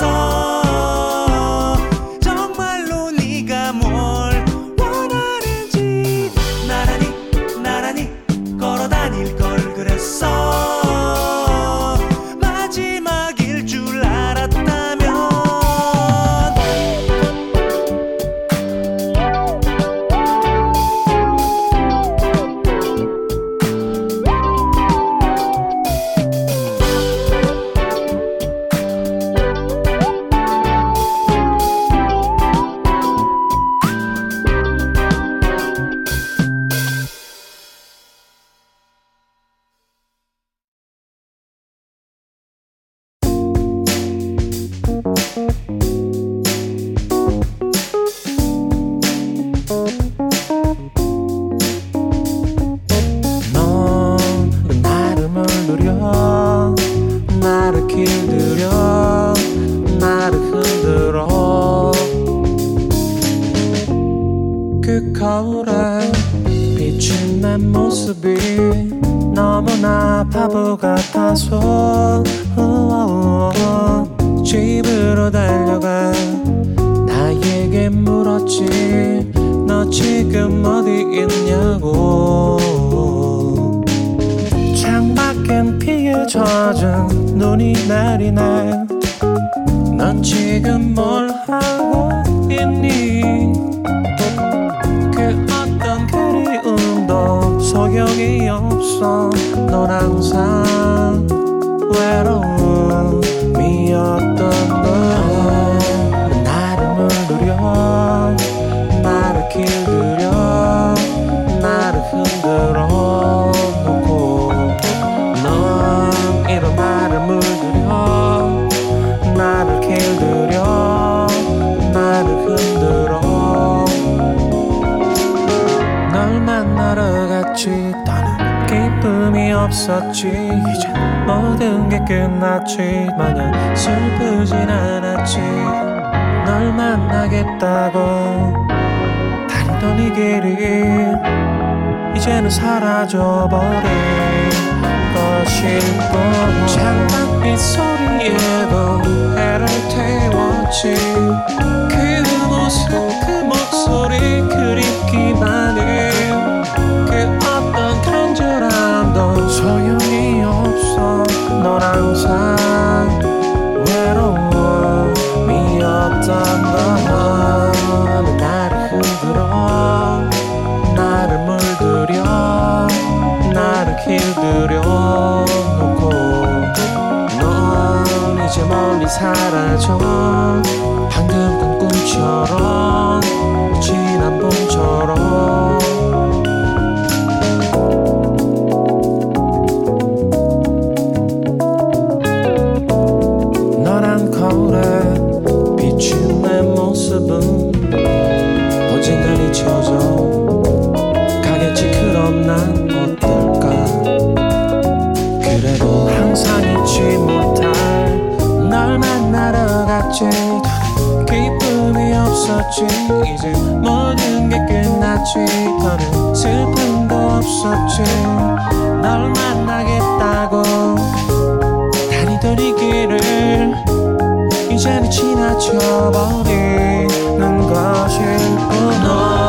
걸 만났지. 마냥 슬프진 않았지. 널 만나겠다고. 달리던 이 길이 이제는 사라져버린 것일 뿐. 잠깐 빗소리에도 해를 태웠지. 그 모습 그 목소리 그 time 끝났지. 이제 모든 게 끝났지. 더는 슬픔도 없었지. 널 만나겠다고 다니던 이 길을 이제는 지나쳐버리는 것일 뿐.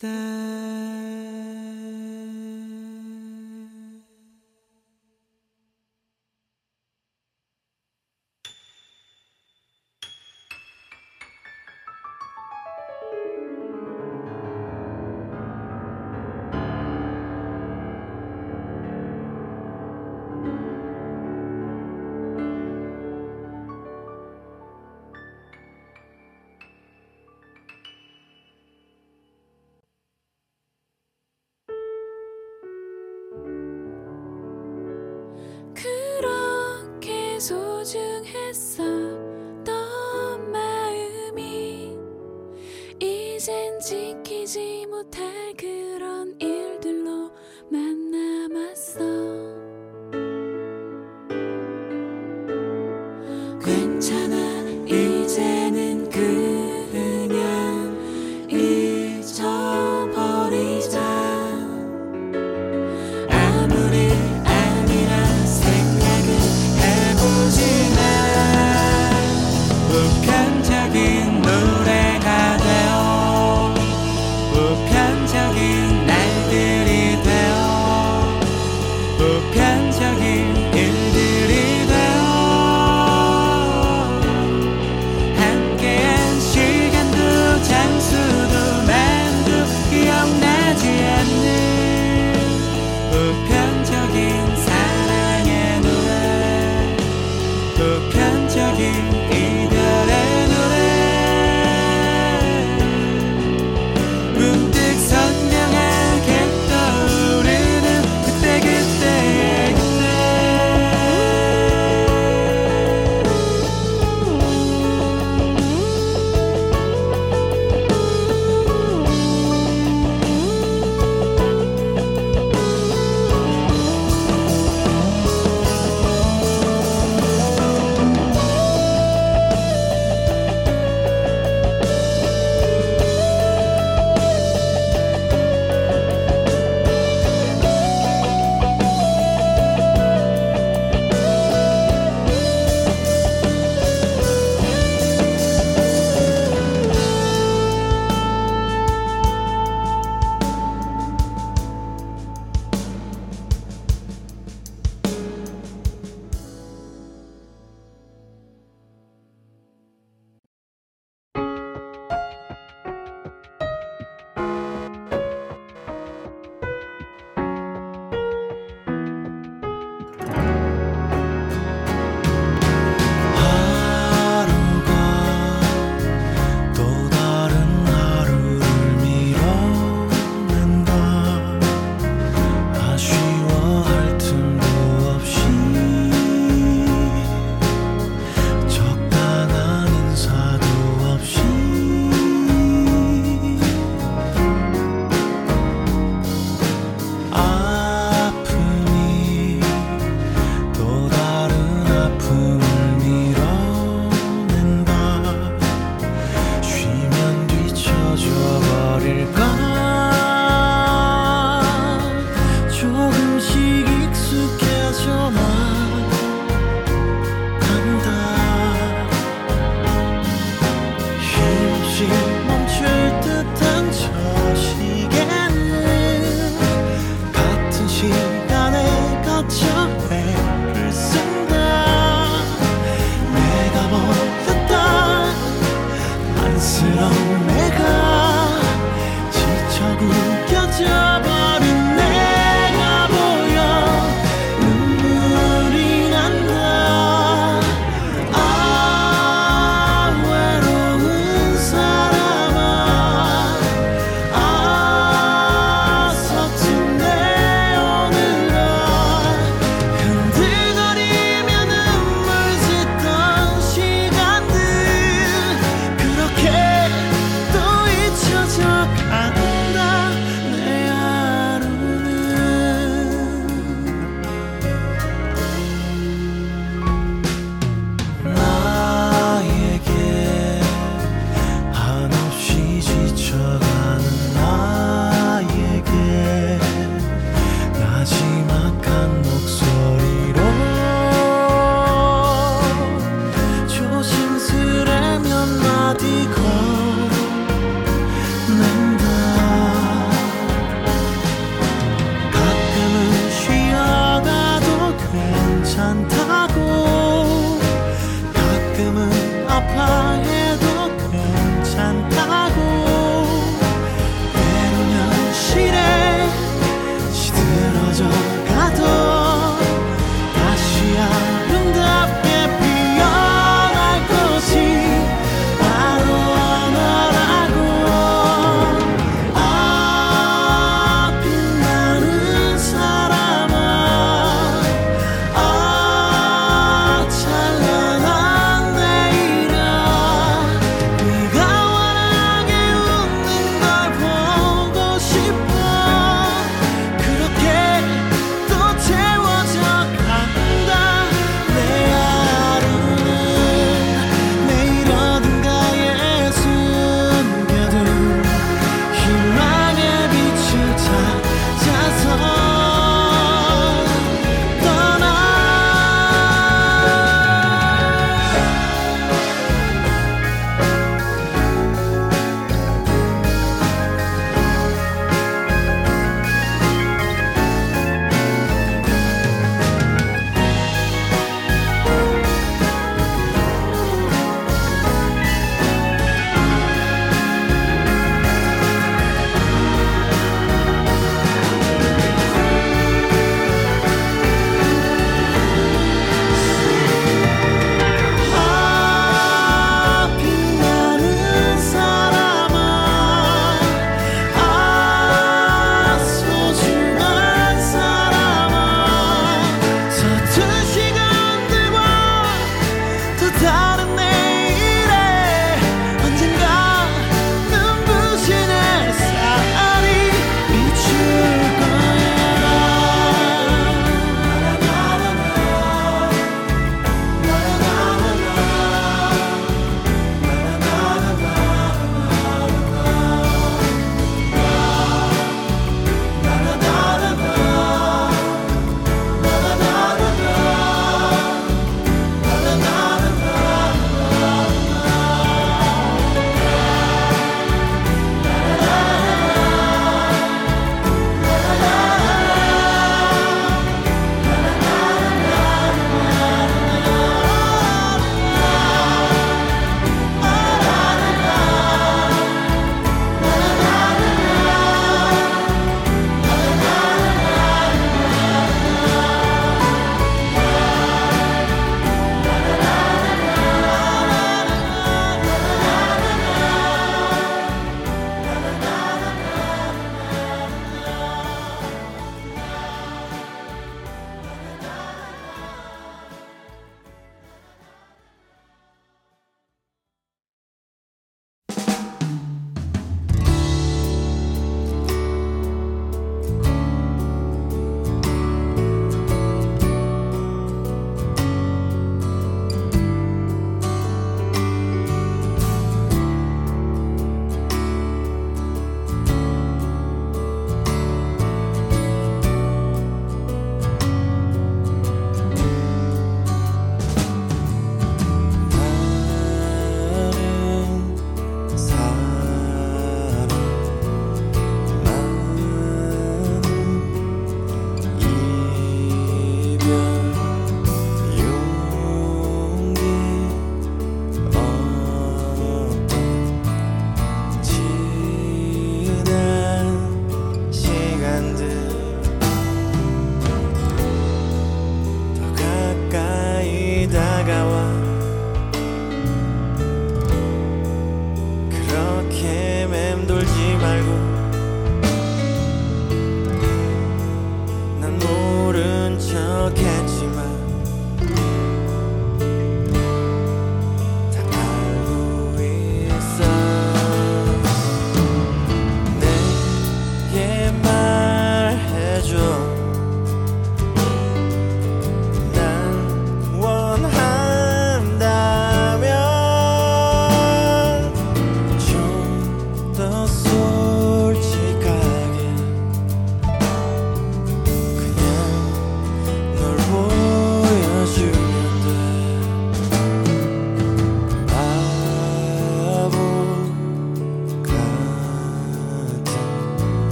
그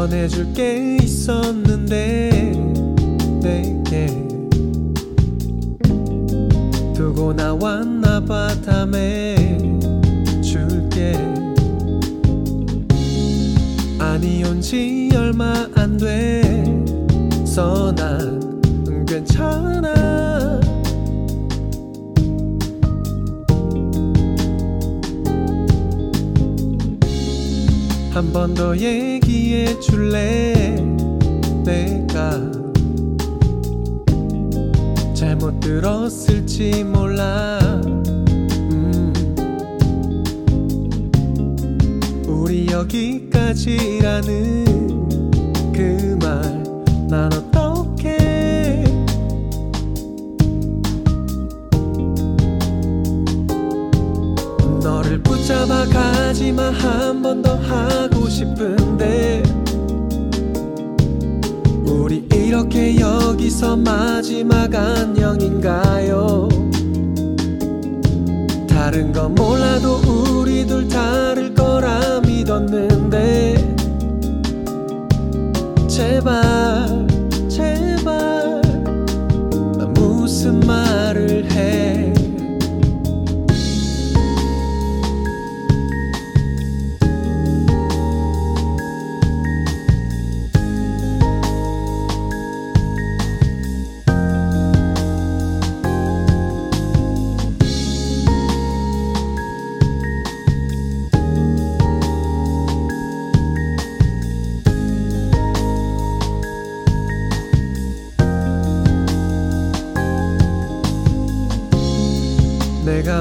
전해줄 게 있었는데 내게. 두고 나왔나 봐 다음에 줄게. 아니 온지 얼마 안 돼서 난 괜찮아. 한 번 더 얘기 위해 줄래? 내가 잘못 들었을지 몰라. 음. 우리 여기까지라는 그 말 난 어떡해? 너를 붙잡아 가지마. 한 번 더 하고 싶은 어디서 마지막 안녕인가요? 다른 건 몰라도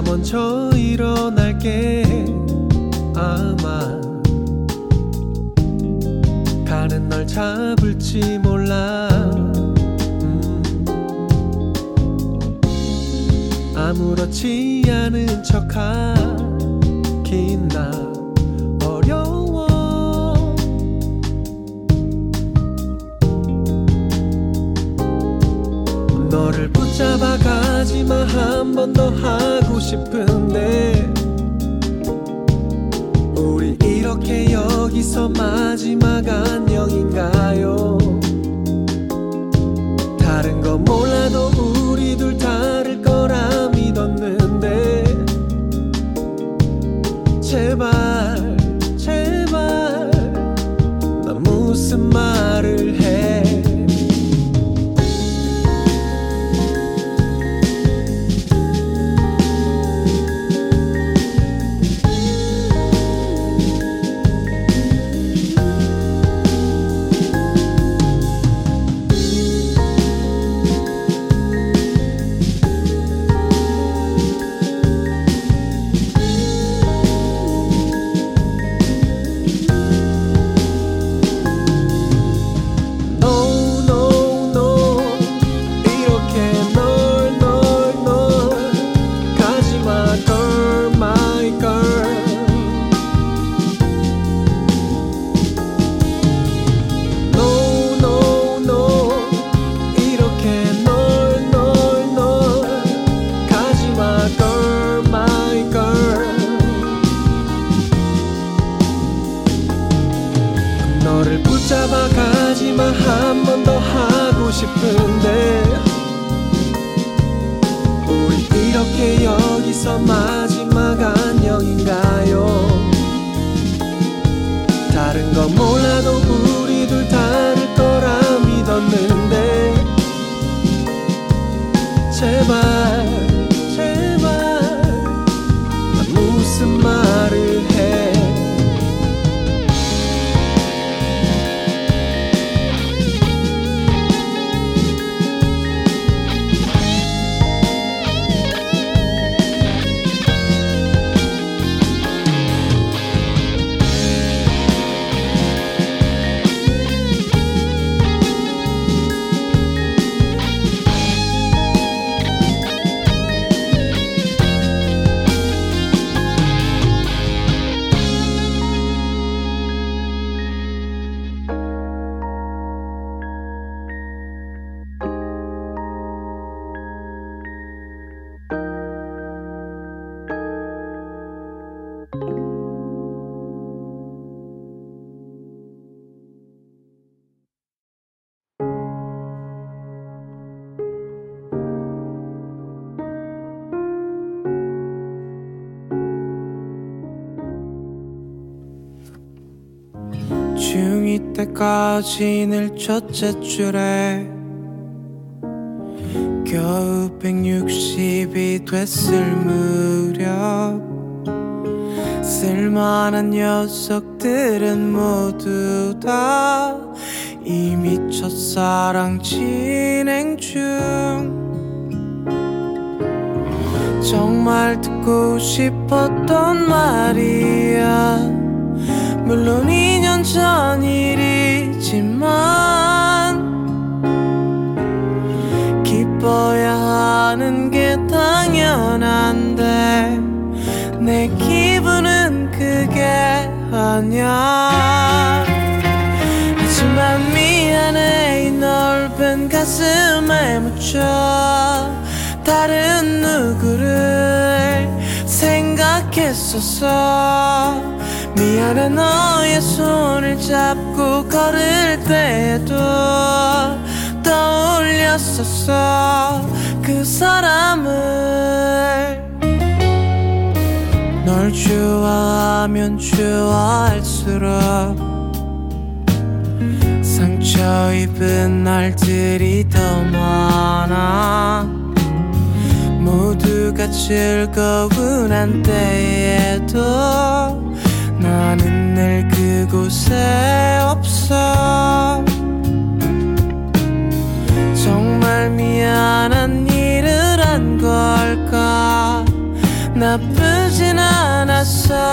먼저 일어날게 아마 가는 널 잡을지 몰라 음. 아무렇지 않은 척하긴 잡아 가지 마. 한 번 더 하고 싶은데. 우리 이렇게 여기서 마지막 안녕인가요? 다른 건 몰라도 우리 둘 다를 때까지 늘 첫째 줄에 겨우 160이 됐을 무렵 쓸만한 녀석들은 모두 다 이미 첫사랑 진행 중. 정말 듣고 싶었던 말이야. 물론 2 년전 일이지만 기뻐야 하는 게 당연한데 내 기분은 그게 아냐 하지만 미안해 이 넓은 가슴에 묻혀 다른 누구를 생각 생각했었어 미안해 너의 손을 잡고 걸을 때에도 떠올렸었어. 그 사람을 널 좋아하면 좋아할수록 상처 입은 날들이 더 많아. 모두가 즐거운 한때에도 나는 늘 그곳에 없어. 정말 미안한 일을 한 걸까? 나쁘진 않았었지만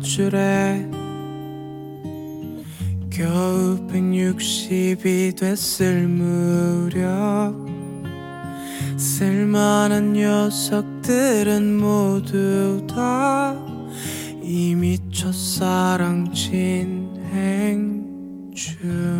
줄에 겨우 160이 됐을 무렵 쓸만한 녀석들은 모두 다 이미 첫사랑 진행 중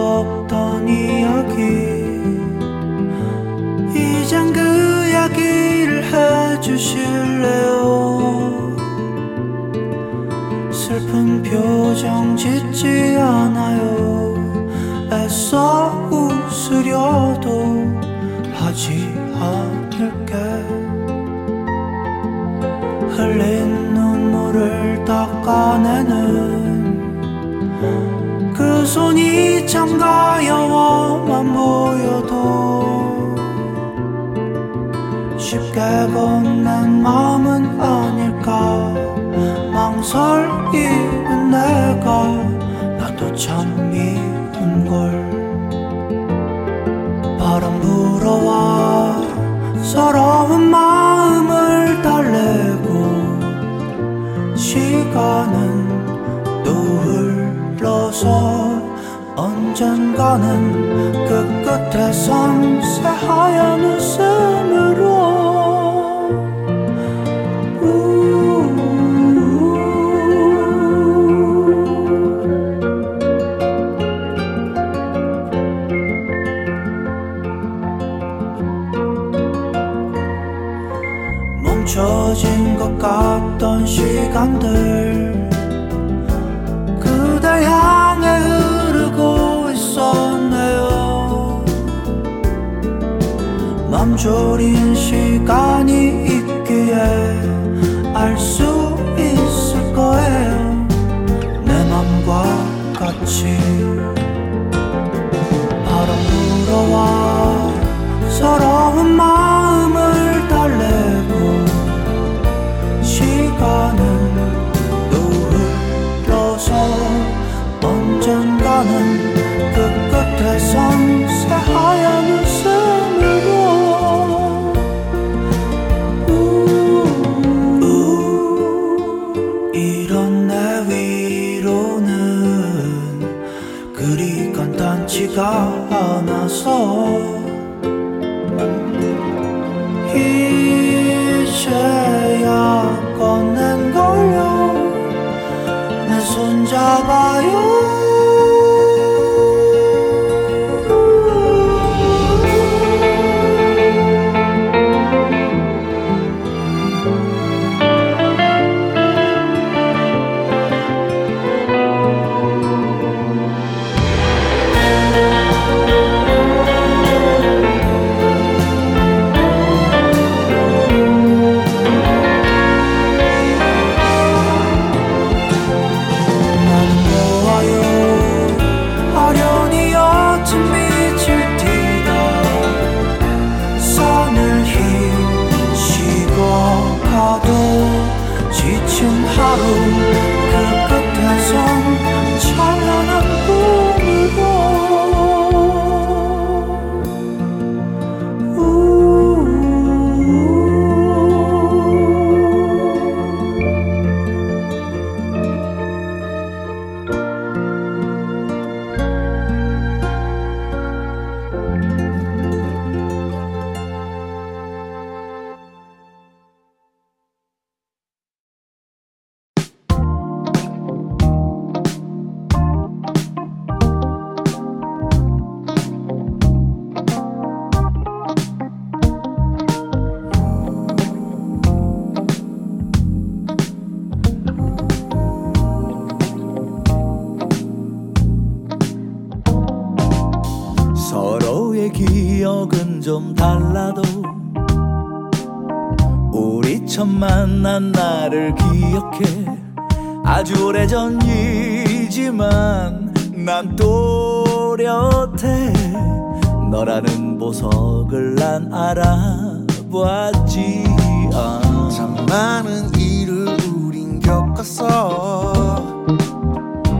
없던 이야기. 이젠 그 이야기를 해주실래요? 슬픈 표정 짓지 않아요. 애써 웃으려도 하지 않을게. 흘린 눈물을 닦아내는 그 손이 참 가여워만 보여도 쉽게 건넨 마음은 아닐까. 망설이는 내가 나도 참 미운걸. 바람 불어와 서러운 마음을 달래고 시간은 언젠가는 그 끝에선 새하얀 웃음으로. 멈춰진 것 같던 시간들 졸인 시간이 있기에 알 수 있을 거예요. 내 맘과 같이 바람 불어와 서러운 마 좀 달라도 우리 처음 만난 날을 기억해. 아주 오래전 이지만 난 또렷해. 너라는 보석을 난 알아보았지. 아. 참 많은 일을 우린 겪었어.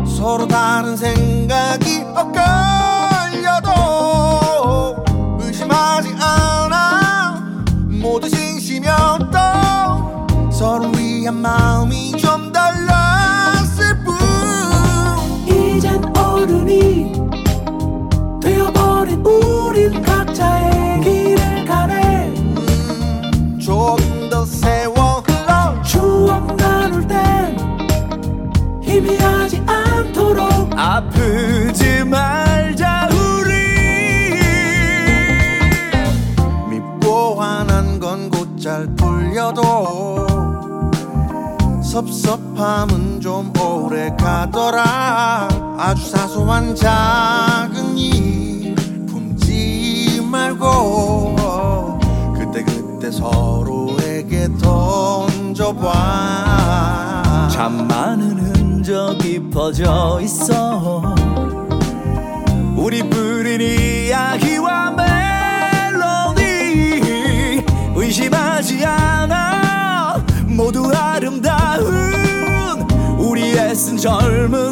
서로 다른 생각이 엇갈 마음이 좀 달랐을 뿐. 이젠 어른이 되어버린 우린 각자의 길을 가네. 조금 더 세워 흘러. 추억 나눌 땐 희미하지 않도록. 아픈 섭섭함은 좀 오래 가더라. 아주 사소한 작은 일 품지 말고 그때그때 서로에게 던져봐. 참 많은 흔적이 퍼져 있어. 우리 뿌리니 Sincar mı?